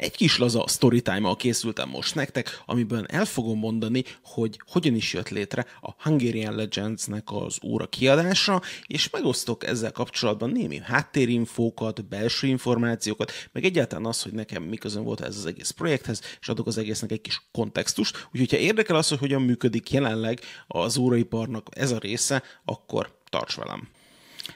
Egy kis laza storytime-mal készültem most nektek, amiben el fogom mondani, hogy hogyan is jött létre a Hungarian Legends-nek az óra kiadása, és megosztok ezzel kapcsolatban némi háttérinfókat, belső információkat, meg egyáltalán az, hogy nekem mi közön volt ez az egész projekthez, és adok az egésznek egy kis kontextust. Úgyhogy, ha érdekel az, hogy hogyan működik jelenleg az óraiparnak ez a része, akkor tarts velem!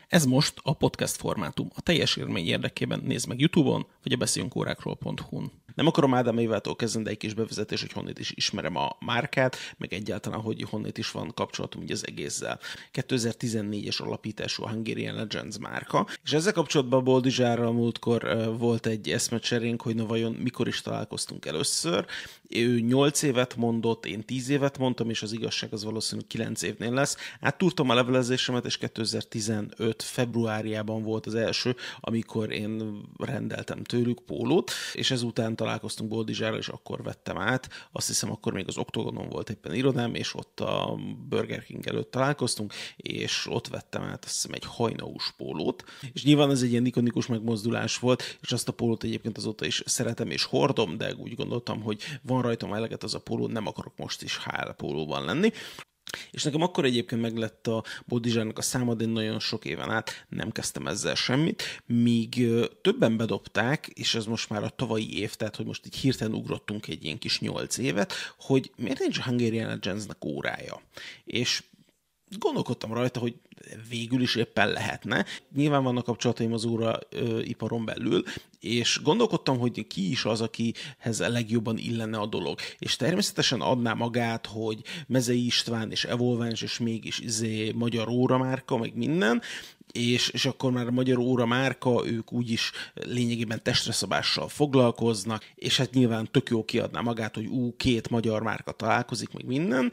Ez most a podcast formátum. A teljes élmény érdekében nézd meg YouTube-on, vagy a beszéljünkórákról.hu-n. Nem akarom Ádám Évától kezdeni, de egy kis bevezetés, hogy honnét is ismerem a márkát, meg egyáltalán, hogy honnét is van kapcsolatom így az egészzel. 2014-es alapítású a Hungarian Legends márka, és ezzel kapcsolatban Boldizsárral múltkor volt egy eszmecserénk, hogy na vajon mikor is találkoztunk először. Ő 8 évet mondott, én 10 évet mondtam, és az igazság az valószínűleg 9 évnél lesz. Áttúrtam a levelezésemet, és 2015 februárjában volt az első, amikor én rendeltem tőlük pólót, és ezután találkoztunk Boldizsára, és akkor vettem át. Azt hiszem, akkor még az Oktogonon volt éppen irodám, és ott a Burger King előtt találkoztunk, és ott vettem át azt hiszem egy hajnaus pólót. És nyilván ez egy ilyen ikonikus megmozdulás volt, és azt a pólót egyébként azóta is szeretem és hordom, de úgy gondoltam, hogy van rajtam eleget az a póló, nem akarok most is HL pólóban lenni. És nekem akkor egyébként meglett a Bodizsának a száma, de nagyon sok éven át nem kezdtem ezzel semmit, míg többen bedobták, és ez most már a tavalyi év, tehát hogy most így hirtelen ugrottunk egy ilyen kis nyolc évet, hogy miért nincs a Hungarian Legends-nek órája. És gondolkodtam rajta, hogy végül is éppen lehetne. Nyilván vannak kapcsolataim az óra ö, iparon belül, és gondolkodtam, hogy ki is az, akihez a legjobban illene a dolog. És természetesen adná magát, hogy Mezei István és Evolvens, és mégis izé magyar óra márka, meg minden, és, és akkor már a magyar óra márka, ők úgyis lényegében testreszabással foglalkoznak, és hát nyilván tök jó kiadná magát, hogy ú, két magyar márka találkozik, meg minden,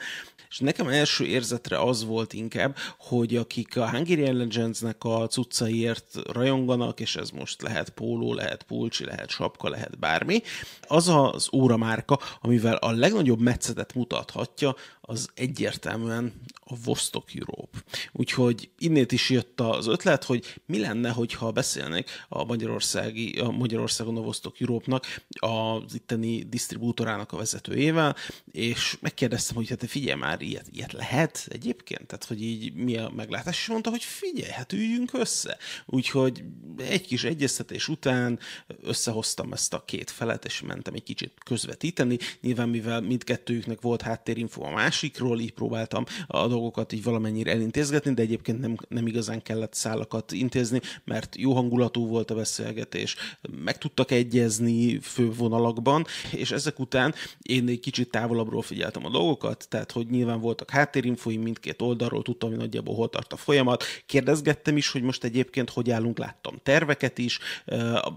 és nekem első érzetre az volt inkább, hogy akik a Hungarian Legends-nek a cuccaiért rajonganak, és ez most lehet póló, lehet pulcsi, lehet sapka, lehet bármi, az az óramárka, amivel a legnagyobb metszetet mutathatja, az egyértelműen a Vostok Europe. Úgyhogy innét is jött az ötlet, hogy mi lenne, hogyha beszélnék a, Magyarországi, a Magyarországon a Vostok Europe-nak, az itteni disztribútorának a vezetőjével, és megkérdeztem, hogy hát figyelj már, ilyet, ilyet lehet egyébként? Tehát, hogy így mi a meglátás? És mondta, hogy figyelj, hát üljünk össze. Úgyhogy egy kis egyeztetés után összehoztam ezt a két felet, és mentem egy kicsit közvetíteni. Nyilván, mivel mindkettőjüknek volt háttérinfo a másikról, így próbáltam a dolgokat így valamennyire elintézgetni, de egyébként nem, nem igazán kellett szálakat intézni, mert jó hangulatú volt a beszélgetés, meg tudtak egyezni fő vonalakban, és ezek után én egy kicsit távolabbról figyeltem a dolgokat, tehát hogy nyilván voltak háttérinfoim mindkét oldalról, tudtam, hogy nagyjából hol tart a folyamat, kérdezgettem is, hogy most egyébként hogy állunk, láttam terveket is,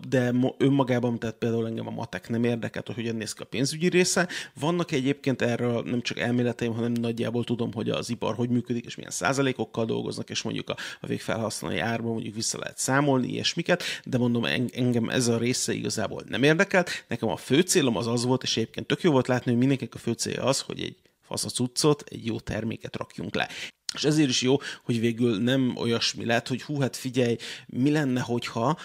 de önmagában, tehát például engem a matek nem érdekelt, hogy hogyan néz ki a pénzügyi része. Vannak egyébként erről nem csak elméleteim, hanem nagyjából tudom, hogy az ipar hogy működik, és milyen százalékokkal dolgoznak, és mondjuk a, a végfelhasználói árban mondjuk vissza lehet számolni ilyesmiket, de mondom, engem ez a része igazából nem érdekelt. Nekem a fő célom az az volt, és egyébként tök jó volt látni, hogy mindenkinek a fő célja az, hogy egy fasz a cuccot, egy jó terméket rakjunk le. És ezért is jó, hogy végül nem olyasmi lett, hogy hú, hát figyelj, mi lenne, hogyha,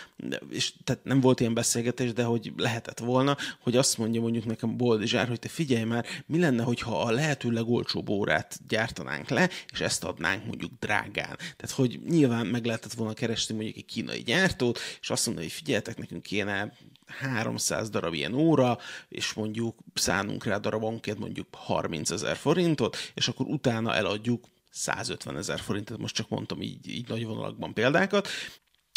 és tehát nem volt ilyen beszélgetés, de hogy lehetett volna, hogy azt mondja mondjuk nekem Boldizsár, hogy te figyelj már, mi lenne, hogyha a lehető legolcsóbb órát gyártanánk le, és ezt adnánk mondjuk drágán. Tehát, hogy nyilván meg lehetett volna keresni mondjuk egy kínai gyártót, és azt mondani, hogy figyeljetek, nekünk kéne 300 darab ilyen óra, és mondjuk szánunk rá darabonként mondjuk 30 ezer forintot, és akkor utána eladjuk 150 ezer forintot, most csak mondtam így, így nagy vonalakban példákat,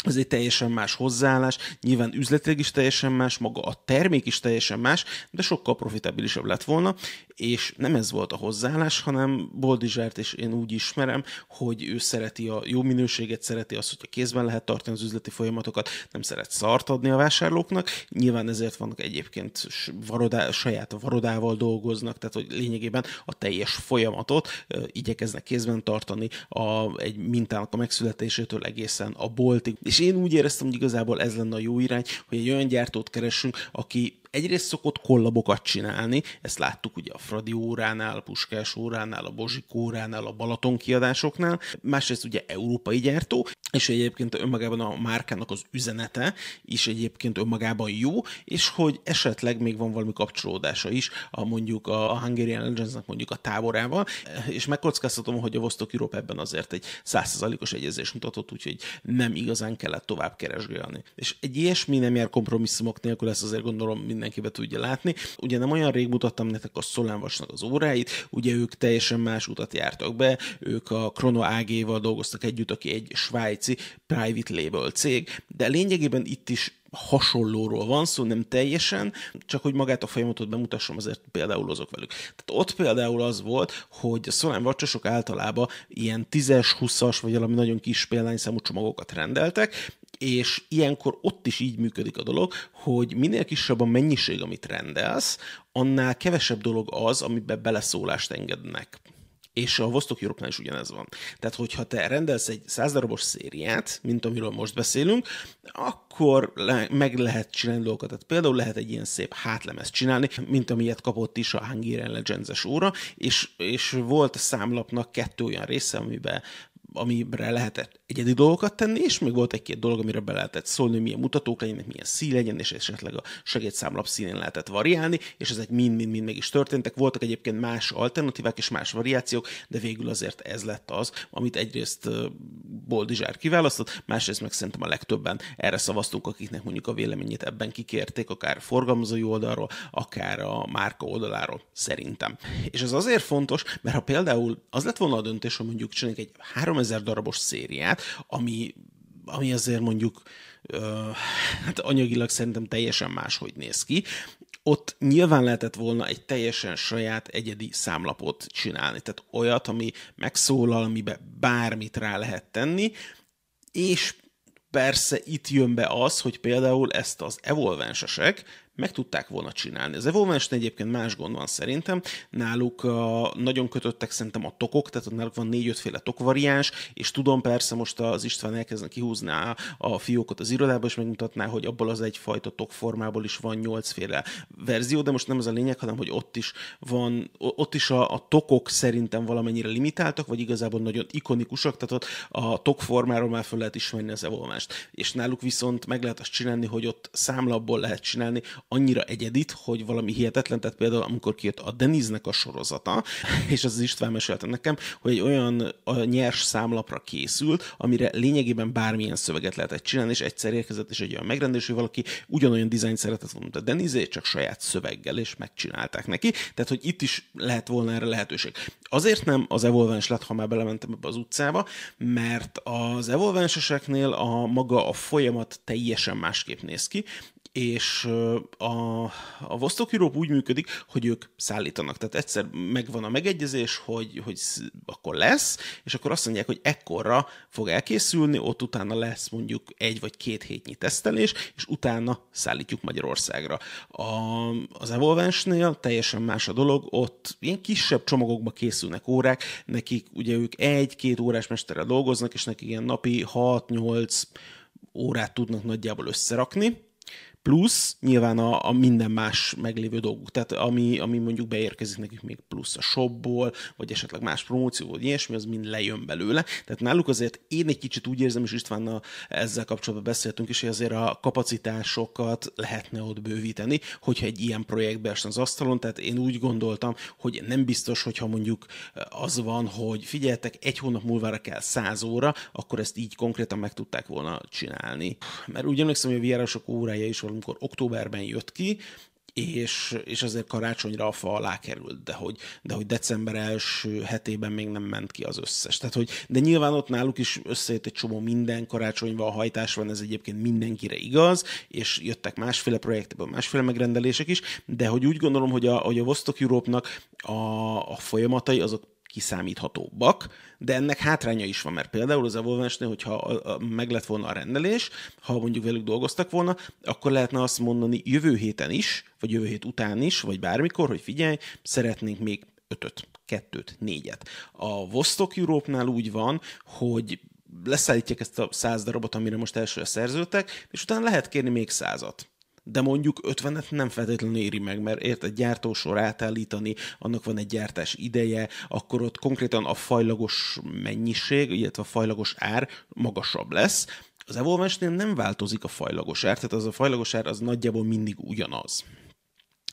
ez egy teljesen más hozzáállás, nyilván üzletileg is teljesen más, maga a termék is teljesen más, de sokkal profitabilisabb lett volna, és nem ez volt a hozzáállás, hanem Boldizsárt és én úgy ismerem, hogy ő szereti a jó minőséget, szereti azt, hogy a kézben lehet tartani az üzleti folyamatokat, nem szeret szart adni a vásárlóknak, nyilván ezért vannak egyébként varodá, saját varodával dolgoznak, tehát hogy lényegében a teljes folyamatot igyekeznek kézben tartani a, egy mintának a megszületésétől egészen a boltig, és én úgy éreztem, hogy igazából ez lenne a jó irány, hogy egy olyan gyártót keresünk, aki egyrészt szokott kollabokat csinálni, ezt láttuk ugye a Fradi óránál, a Puskás óránál, a Bozsik óránál, a Balaton kiadásoknál, másrészt ugye európai gyártó, és egyébként önmagában a márkának az üzenete is egyébként önmagában jó, és hogy esetleg még van valami kapcsolódása is a mondjuk a Hungarian Legends-nek mondjuk a táborával, és megkockáztatom, hogy a Vostok Europe ebben azért egy százszerzalékos egyezés mutatott, úgyhogy nem igazán kellett tovább keresgélni. És egy ilyesmi nem jár kompromisszumok nélkül, ezt azért gondolom mindenki be tudja látni. Ugye nem olyan rég mutattam nektek a Solánvasnak az óráit, ugye ők teljesen más utat jártak be, ők a Chrono AG-val dolgoztak együtt, aki egy svájci private label cég, de lényegében itt is hasonlóról van szó, nem teljesen, csak hogy magát a folyamatot bemutassam, azért például azok velük. Tehát ott például az volt, hogy a Solán vacsosok általában ilyen 10-es, 20-as, vagy valami nagyon kis példányszámú csomagokat rendeltek, és ilyenkor ott is így működik a dolog, hogy minél kisebb a mennyiség, amit rendelsz, annál kevesebb dolog az, amiben beleszólást engednek és a Vostok europe is ugyanez van. Tehát, hogyha te rendelsz egy százdarabos szériát, mint amiről most beszélünk, akkor le, meg lehet csinálni dolgokat. Tehát például lehet egy ilyen szép hátlemez csinálni, mint amilyet kapott is a Hungarian Legends-es óra, és, és volt a számlapnak kettő olyan része, amiben amire lehetett egyedi dolgokat tenni, és még volt egy-két dolog, amire be lehetett szólni, milyen mutatók legyenek, milyen szín legyen, és esetleg a segédszámlap színén lehetett variálni, és ezek mind-mind-mind meg is történtek. Voltak egyébként más alternatívák és más variációk, de végül azért ez lett az, amit egyrészt Boldizsár kiválasztott, másrészt meg szerintem a legtöbben erre szavaztunk, akiknek mondjuk a véleményét ebben kikérték, akár forgalmazói oldalról, akár a márka oldaláról, szerintem. És ez azért fontos, mert ha például az lett volna a döntés, hogy mondjuk csináljuk egy 3000 darabos szériát, ami, ami azért mondjuk hát anyagilag szerintem teljesen máshogy néz ki, ott nyilván lehetett volna egy teljesen saját egyedi számlapot csinálni. Tehát olyat, ami megszólal, amiben bármit rá lehet tenni, és persze itt jön be az, hogy például ezt az evolvensesek meg tudták volna csinálni. Az evolvens egyébként más gond van szerintem, náluk a, nagyon kötöttek szerintem a tokok, tehát náluk van négy-ötféle tokvariáns, és tudom persze most az István elkezdne kihúzni a fiókot az irodába, és megmutatná, hogy abból az egyfajta tokformából is van nyolcféle verzió, de most nem ez a lényeg, hanem hogy ott is van, ott is a, a tokok szerintem valamennyire limitáltak, vagy igazából nagyon ikonikusak, tehát ott a tok formáról már fel lehet ismerni az evolvást. És náluk viszont meg lehet azt csinálni, hogy ott számlapból lehet csinálni annyira egyedit, hogy valami hihetetlen, tehát például amikor kijött a Deniznek a sorozata, és az István mesélte nekem, hogy egy olyan a nyers számlapra készült, amire lényegében bármilyen szöveget lehetett csinálni, és egyszer érkezett, és egy olyan megrendelés, hogy valaki ugyanolyan dizájn szeretett volna, mint a Denizé, csak saját szöveggel, és megcsinálták neki. Tehát, hogy itt is lehet volna erre lehetőség. Azért nem az Evolvens lett, ha már belementem ebbe az utcába, mert az Evolvenseseknél a maga a folyamat teljesen másképp néz ki, és a, a Vostok Europe úgy működik, hogy ők szállítanak. Tehát egyszer megvan a megegyezés, hogy, hogy akkor lesz, és akkor azt mondják, hogy ekkorra fog elkészülni, ott utána lesz mondjuk egy vagy két hétnyi tesztelés, és utána szállítjuk Magyarországra. A, az Evolvensnél teljesen más a dolog, ott ilyen kisebb csomagokba készülnek órák, nekik ugye ők egy-két órás mesterrel dolgoznak, és nekik ilyen napi 6-8 órát tudnak nagyjából összerakni, plusz nyilván a, a minden más meglévő dolguk, tehát ami, ami mondjuk beérkezik nekik még plusz a shopból, vagy esetleg más promóció, vagy ilyesmi, az mind lejön belőle. Tehát náluk azért én egy kicsit úgy érzem, és Istvánnal ezzel kapcsolatban beszéltünk is, hogy azért a kapacitásokat lehetne ott bővíteni, hogyha egy ilyen projektbe esne az asztalon, tehát én úgy gondoltam, hogy nem biztos, hogyha mondjuk az van, hogy figyeltek, egy hónap múlva kell száz óra, akkor ezt így konkrétan meg tudták volna csinálni. Mert úgy emlékszem, hogy a vr órája is amikor októberben jött ki, és, és azért karácsonyra a fa alá került, de hogy, de hogy december első hetében még nem ment ki az összes. Tehát, hogy, de nyilván ott náluk is összejött egy csomó minden karácsonyban a hajtás van, ez egyébként mindenkire igaz, és jöttek másféle projektből, másféle megrendelések is, de hogy úgy gondolom, hogy a, hogy a Vostok Europe-nak a, a folyamatai azok kiszámíthatóbbak, de ennek hátránya is van, mert például az Evolvensnél, hogyha meg lett volna a rendelés, ha mondjuk velük dolgoztak volna, akkor lehetne azt mondani jövő héten is, vagy jövő hét után is, vagy bármikor, hogy figyelj, szeretnénk még ötöt, kettőt, négyet. A Vostok Europe-nál úgy van, hogy leszállítják ezt a száz darabot, amire most elsőre szerződtek, és utána lehet kérni még százat de mondjuk 50-et nem feltétlenül éri meg, mert ért egy gyártósor átállítani, annak van egy gyártás ideje, akkor ott konkrétan a fajlagos mennyiség, illetve a fajlagos ár magasabb lesz. Az evolvensnél nem változik a fajlagos ár, tehát az a fajlagos ár az nagyjából mindig ugyanaz.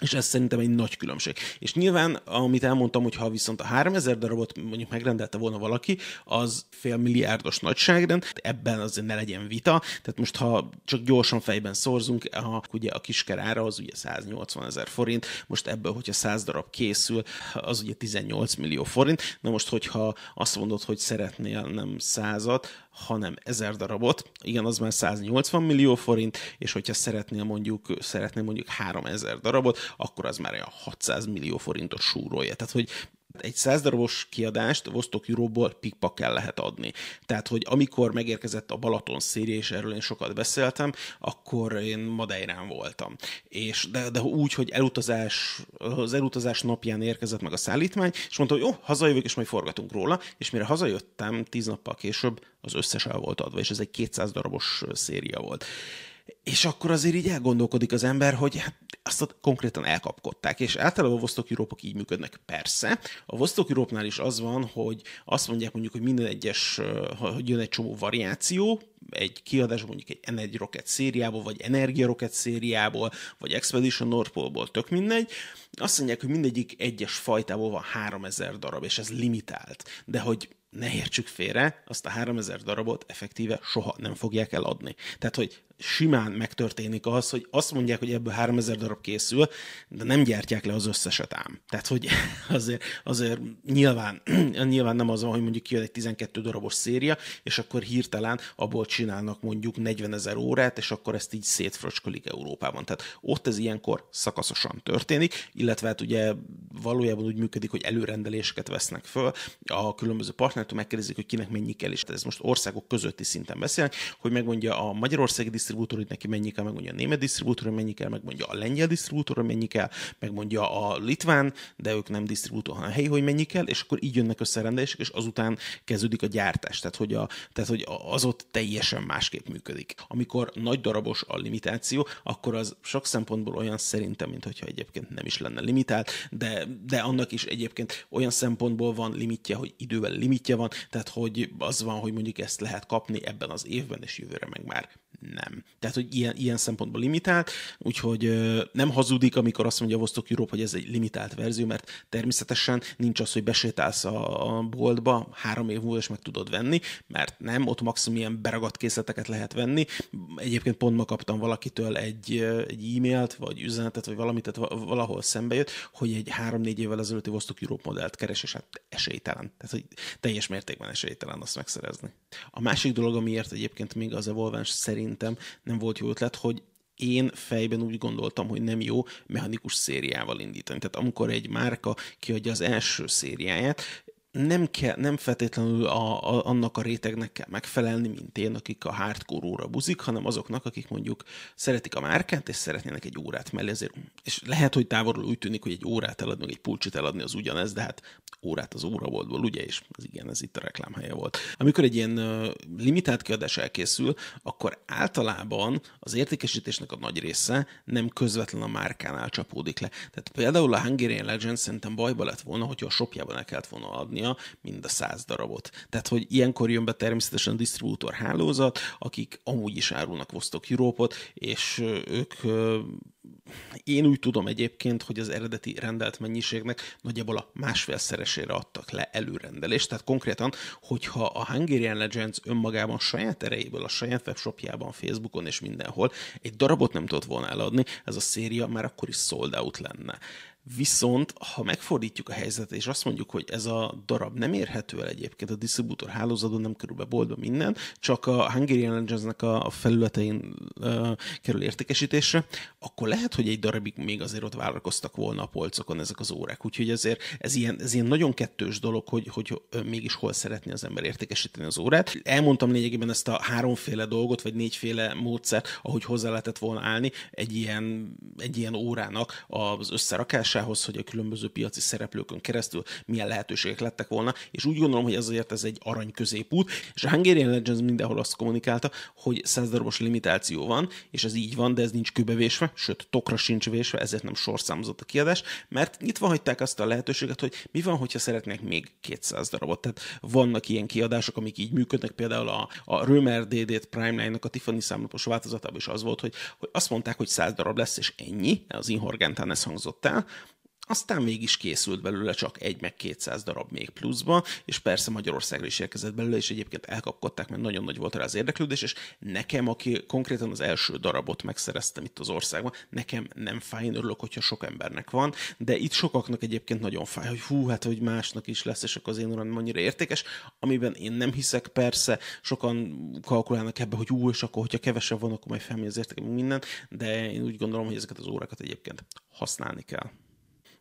És ez szerintem egy nagy különbség. És nyilván, amit elmondtam, hogy ha viszont a 3000 darabot mondjuk megrendelte volna valaki, az fél milliárdos nagyságrend, ebben azért ne legyen vita. Tehát most, ha csak gyorsan fejben szorzunk, ha ugye a kisker ára az ugye 180 ezer forint, most ebből, hogyha 100 darab készül, az ugye 18 millió forint. Na most, hogyha azt mondod, hogy szeretnél nem százat, hanem ezer darabot, igen, az már 180 millió forint, és hogyha szeretnél mondjuk, szeretnél mondjuk 3000 darabot, akkor az már olyan 600 millió forintot súrolja. Tehát, hogy egy 100 darabos kiadást Vostok Euróból pikpakkel lehet adni. Tehát, hogy amikor megérkezett a Balaton széria, és erről én sokat beszéltem, akkor én Madeirán voltam. És de, de úgy, hogy elutazás, az elutazás napján érkezett meg a szállítmány, és mondta, hogy jó, hazajövök, és majd forgatunk róla, és mire hazajöttem, tíz nappal később az összes el volt adva, és ez egy 200 darabos széria volt. És akkor azért így elgondolkodik az ember, hogy hát azt konkrétan elkapkodták, és általában a Vostok Európok így működnek, persze. A Vostok Európnál is az van, hogy azt mondják mondjuk, hogy minden egyes, hogy jön egy csomó variáció, egy kiadás mondjuk egy Energy Rocket szériából, vagy Energia Rocket szériából, vagy Expedition North Pole-ból, tök mindegy. Azt mondják, hogy mindegyik egyes fajtából van 3000 darab, és ez limitált. De hogy ne értsük félre, azt a 3000 darabot effektíve soha nem fogják eladni. Tehát, hogy simán megtörténik az, hogy azt mondják, hogy ebből 3000 darab készül, de nem gyártják le az összeset ám. Tehát, hogy azért, azért nyilván, nyilván nem az van, hogy mondjuk kijön egy 12 darabos széria, és akkor hirtelen abból csinálnak mondjuk 40 ezer órát, és akkor ezt így szétfröcskölik Európában. Tehát ott ez ilyenkor szakaszosan történik, illetve hát ugye valójában úgy működik, hogy előrendeléseket vesznek föl, a különböző partnertől megkérdezik, hogy kinek mennyi kell, és ez most országok közötti szinten beszélnek, hogy megmondja a Magyarországi disztribútor, hogy neki mennyi kell, megmondja a német disztribútor, hogy mennyi kell, megmondja a lengyel disztribútor, hogy mennyi kell, megmondja a litván, de ők nem disztribútor, hanem helyi, hogy mennyi kell, és akkor így jönnek össze rendelések, és azután kezdődik a gyártás. Tehát, hogy, a, tehát, hogy az ott teljesen másképp működik. Amikor nagy darabos a limitáció, akkor az sok szempontból olyan szerintem, mint hogyha egyébként nem is lenne limitált, de, de annak is egyébként olyan szempontból van limitje, hogy idővel limitje van, tehát hogy az van, hogy mondjuk ezt lehet kapni ebben az évben, és jövőre meg már nem. Tehát, hogy ilyen, ilyen szempontból limitált, úgyhogy nem hazudik, amikor azt mondja a Vostok Europe, hogy ez egy limitált verzió, mert természetesen nincs az, hogy besétálsz a, boltba három év múlva, és meg tudod venni, mert nem, ott maximum ilyen beragadt készleteket lehet venni. Egyébként pont ma kaptam valakitől egy, egy e-mailt, vagy üzenetet, vagy valamit, tehát valahol szembe jött, hogy egy három-négy évvel ezelőtti Vostok Europe modellt keres, és hát esélytelen. Tehát, hogy teljes mértékben esélytelen azt megszerezni. A másik dolog, amiért egyébként még az Evolvens szerint szerintem nem volt jó ötlet, hogy én fejben úgy gondoltam, hogy nem jó mechanikus szériával indítani. Tehát amikor egy márka kiadja az első szériáját, nem, kell, nem feltétlenül a, a, annak a rétegnek kell megfelelni, mint én, akik a hardcore óra buzik, hanem azoknak, akik mondjuk szeretik a márkát, és szeretnének egy órát mellé. Ezért, és lehet, hogy távolról úgy tűnik, hogy egy órát eladni, egy pulcsit eladni az ugyanez, de hát órát az óraboltból, ugye, és az igen, ez itt a reklámhelye volt. Amikor egy ilyen limitált kiadás elkészül, akkor általában az értékesítésnek a nagy része nem közvetlen a márkánál csapódik le. Tehát például a Hungarian Legend szerintem bajba lett volna, hogyha a shopjában el kellett volna adnia mind a száz darabot. Tehát, hogy ilyenkor jön be természetesen a disztribútor hálózat, akik amúgy is árulnak Vostok Európot, és ők én úgy tudom egyébként, hogy az eredeti rendelt mennyiségnek nagyjából a másfélszeresére adtak le előrendelést, tehát konkrétan, hogyha a Hungarian Legends önmagában saját erejéből, a saját webshopjában, Facebookon és mindenhol egy darabot nem tudott volna eladni, ez a széria már akkor is sold out lenne. Viszont, ha megfordítjuk a helyzetet, és azt mondjuk, hogy ez a darab nem érhető el egyébként a disztribútor hálózaton, nem kerül be boltba minden, csak a Hungarian Legends-nek a felületein uh, kerül értékesítésre, akkor lehet, hogy egy darabig még azért ott várakoztak volna a polcokon ezek az órák. Úgyhogy ezért ez ilyen, ez ilyen nagyon kettős dolog, hogy, hogy mégis hol szeretné az ember értékesíteni az órát. Elmondtam lényegében ezt a háromféle dolgot, vagy négyféle módszert, ahogy hozzá lehetett volna állni egy ilyen, egy ilyen órának az összerakásához, kialakulásához, hogy a különböző piaci szereplőkön keresztül milyen lehetőségek lettek volna, és úgy gondolom, hogy ezért ez egy arany középút, és a Hungarian Legends mindenhol azt kommunikálta, hogy 100 darabos limitáció van, és ez így van, de ez nincs kőbevésve, sőt, tokra sincs vésve, ezért nem sorszámozott a kiadás, mert nyitva hagyták azt a lehetőséget, hogy mi van, hogyha szeretnék még 200 darabot. Tehát vannak ilyen kiadások, amik így működnek, például a, a Römer DD Prime Line-nak a Tiffany számlapos változatában is az volt, hogy, hogy azt mondták, hogy 100 darab lesz, és ennyi, az Inhorgentán ez hangzott el, aztán mégis készült belőle csak egy meg 200 darab még pluszba, és persze Magyarországra is érkezett belőle, és egyébként elkapkodták, mert nagyon nagy volt rá az érdeklődés, és nekem, aki konkrétan az első darabot megszereztem itt az országban, nekem nem fáj, én örülök, hogyha sok embernek van, de itt sokaknak egyébként nagyon fáj, hogy hú, hát hogy másnak is lesz, és akkor az én uram annyira értékes, amiben én nem hiszek, persze, sokan kalkulálnak ebbe, hogy hú, és akkor, hogyha kevesebb van, akkor majd felmegy az értéke, minden, de én úgy gondolom, hogy ezeket az órákat egyébként használni kell.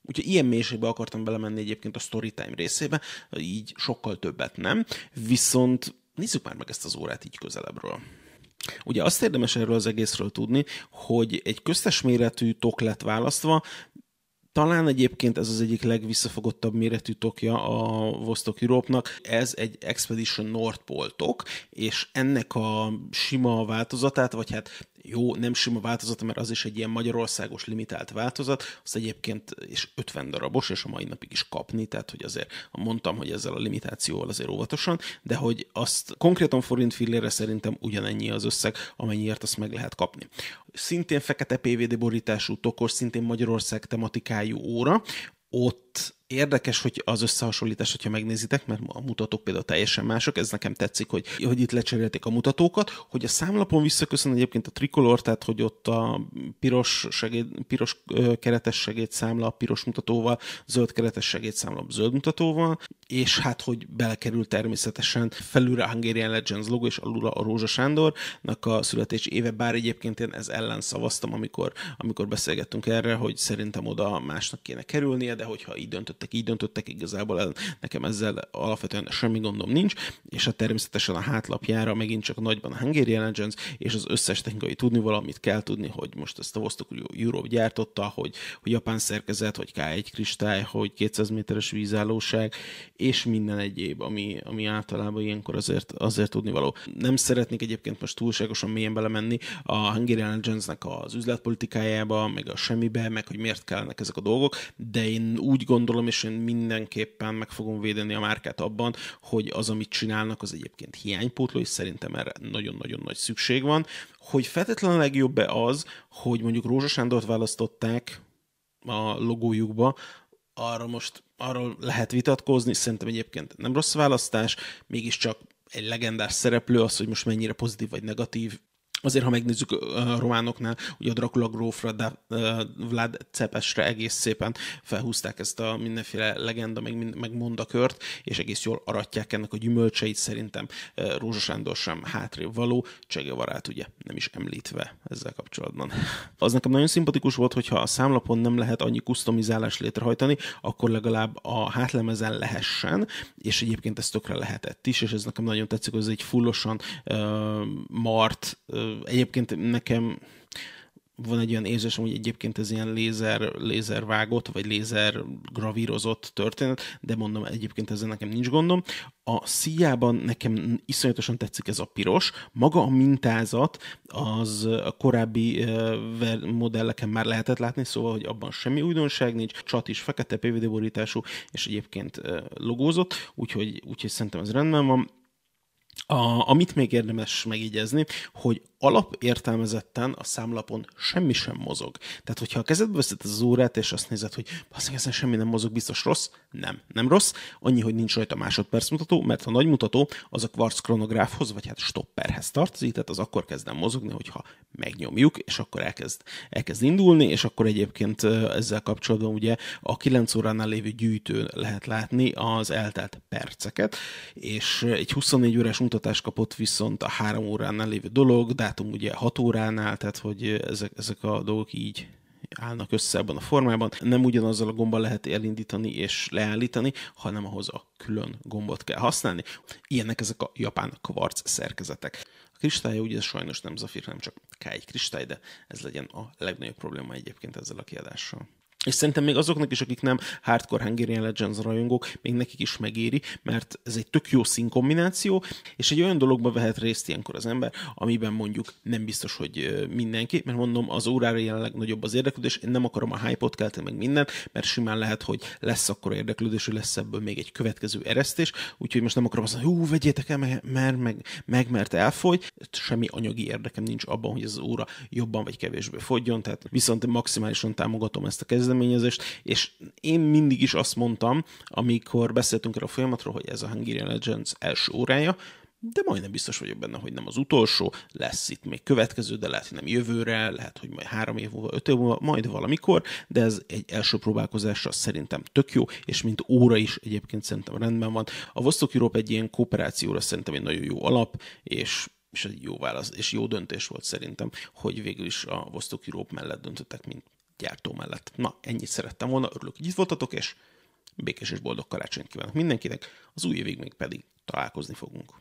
Úgyhogy ilyen mélységbe akartam belemenni egyébként a storytime részébe, így sokkal többet nem. Viszont nézzük már meg ezt az órát így közelebbről. Ugye azt érdemes erről az egészről tudni, hogy egy köztes méretű tok lett választva, talán egyébként ez az egyik legvisszafogottabb méretű tokja a Vostok Europe-nak. Ez egy Expedition North Pole tok, és ennek a sima változatát, vagy hát jó, nem sima változata, mert az is egy ilyen magyarországos limitált változat, az egyébként és 50 darabos, és a mai napig is kapni, tehát hogy azért mondtam, hogy ezzel a limitációval azért óvatosan, de hogy azt konkrétan forint fillére szerintem ugyanennyi az összeg, amennyiért azt meg lehet kapni. Szintén fekete PVD borítású tokos, szintén Magyarország tematikájú óra, ott Érdekes, hogy az összehasonlítás, hogyha megnézitek, mert a mutatók például teljesen mások, ez nekem tetszik, hogy, hogy itt lecserélték a mutatókat, hogy a számlapon visszaköszön egyébként a trikolor, tehát hogy ott a piros, segéd, piros keretes segédszámla a piros mutatóval, zöld keretes segédszámla a zöld mutatóval, és hát, hogy belekerül természetesen felülre a Hungarian Legends logo, és alul a Rózsa Sándornak a születési éve, bár egyébként én ez ellen szavaztam, amikor, amikor beszélgettünk erre, hogy szerintem oda másnak kéne kerülnie, de hogyha így döntött döntöttek, így döntöttek, igazából nekem ezzel alapvetően semmi gondom nincs, és a természetesen a hátlapjára megint csak nagyban a Hungarian Legends, és az összes technikai tudni valamit kell tudni, hogy most ezt a Vostok Europe gyártotta, hogy, hogy japán szerkezet, hogy K1 kristály, hogy 200 méteres vízállóság, és minden egyéb, ami, ami általában ilyenkor azért, azért tudni való. Nem szeretnék egyébként most túlságosan mélyen belemenni a Hungarian Legendsnek az üzletpolitikájába, meg a semmibe, meg hogy miért kellenek ezek a dolgok, de én úgy gondolom, és én mindenképpen meg fogom védeni a márkát abban, hogy az, amit csinálnak, az egyébként hiánypótló, és szerintem erre nagyon-nagyon nagy szükség van. Hogy feltétlenül a legjobb-e az, hogy mondjuk Rózsa Sándort választották a logójukba, arra most arról lehet vitatkozni, szerintem egyébként nem rossz választás, mégiscsak egy legendás szereplő, az, hogy most mennyire pozitív vagy negatív, Azért, ha megnézzük a románoknál, ugye a Dracula grófra, de Vlad Cepesre egész szépen felhúzták ezt a mindenféle legenda, meg, meg mondakört, és egész jól aratják ennek a gyümölcseit, szerintem Rózsa Sándor sem hátrébb való, Csegevarát ugye nem is említve ezzel kapcsolatban. Az nekem nagyon szimpatikus volt, hogyha a számlapon nem lehet annyi kustomizálást létrehajtani, akkor legalább a hátlemezen lehessen, és egyébként ez tökre lehetett is, és ez nekem nagyon tetszik, hogy ez egy fullosan uh, mart uh, egyébként nekem van egy olyan érzésem, hogy egyébként ez ilyen lézer, lézer vágott, vagy lézer gravírozott történet, de mondom, egyébként ezzel nekem nincs gondom. A szíjában nekem iszonyatosan tetszik ez a piros. Maga a mintázat az a korábbi modelleken már lehetett látni, szóval, hogy abban semmi újdonság nincs, csat is fekete PVD borítású, és egyébként logózott, úgyhogy, úgyhogy szerintem ez rendben van. A, amit még érdemes megjegyezni, hogy alapértelmezetten a számlapon semmi sem mozog. Tehát, hogyha a kezedbe veszed az órát, és azt nézed, hogy bazdmeg ezen semmi nem mozog, biztos rossz? Nem, nem rossz. Annyi, hogy nincs rajta másodperc mutató, mert a nagy mutató az a kvarc kronográfhoz, vagy hát stopperhez tartozik, tehát az akkor kezd mozogni, hogyha megnyomjuk, és akkor elkezd, elkezd indulni, és akkor egyébként ezzel kapcsolatban ugye a 9 óránál lévő gyűjtőn lehet látni az eltelt perceket, és egy 24 órás mutatást kapott viszont a 3 óránál lévő dolog, de dátum ugye 6 óránál, tehát hogy ezek, ezek a dolgok így állnak össze ebben a formában. Nem ugyanazzal a gombbal lehet elindítani és leállítani, hanem ahhoz a külön gombot kell használni. Ilyenek ezek a japán kvarc szerkezetek. A kristálya ugye sajnos nem zafír, hanem csak K1 kristály, de ez legyen a legnagyobb probléma egyébként ezzel a kiadással. És szerintem még azoknak is, akik nem hardcore Hungarian Legends rajongók, még nekik is megéri, mert ez egy tök jó színkombináció, és egy olyan dologba vehet részt ilyenkor az ember, amiben mondjuk nem biztos, hogy mindenki, mert mondom, az órára jelenleg nagyobb az érdeklődés, én nem akarom a hype-ot kelteni meg minden, mert simán lehet, hogy lesz akkor érdeklődés, hogy lesz ebből még egy következő eresztés, úgyhogy most nem akarom azt mondani, hú, vegyétek el, mert meg, meg, mert elfogy, semmi anyagi érdekem nincs abban, hogy ez az óra jobban vagy kevésbé fogjon, tehát viszont maximálisan támogatom ezt a kezdet kezdeményezést, és én mindig is azt mondtam, amikor beszéltünk erről a folyamatról, hogy ez a Hungarian Legends első órája, de majdnem biztos vagyok benne, hogy nem az utolsó, lesz itt még következő, de lehet, hogy nem jövőre, lehet, hogy majd három év múlva, öt év múlva, majd valamikor, de ez egy első próbálkozásra szerintem tök jó, és mint óra is egyébként szerintem rendben van. A Vostok Europe egy ilyen kooperációra szerintem egy nagyon jó alap, és és egy jó válasz, és jó döntés volt szerintem, hogy végül is a Vostok Europe mellett döntöttek, mint gyártó mellett. Na, ennyit szerettem volna, örülök, hogy itt voltatok, és békés és boldog karácsonyt kívánok mindenkinek, az új évig még pedig találkozni fogunk.